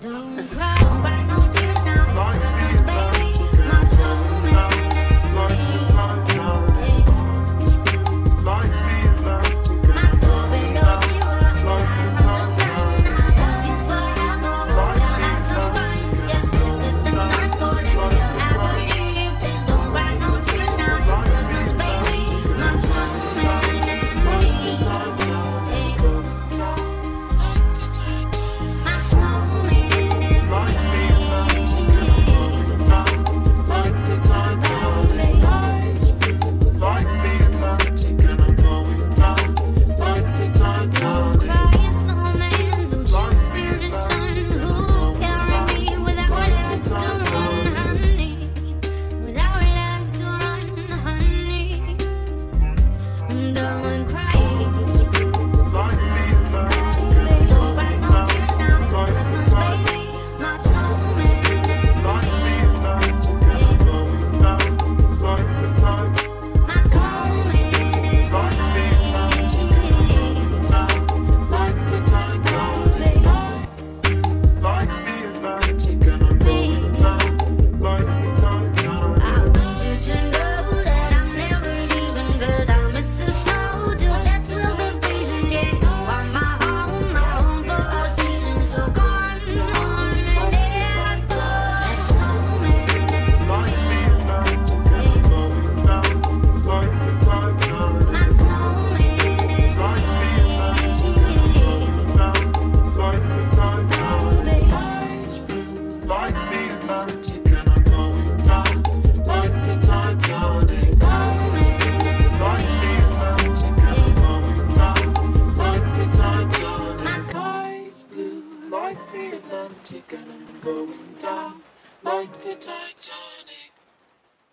Don't cry. Like the Atlantic and I'm going down like the Titanic.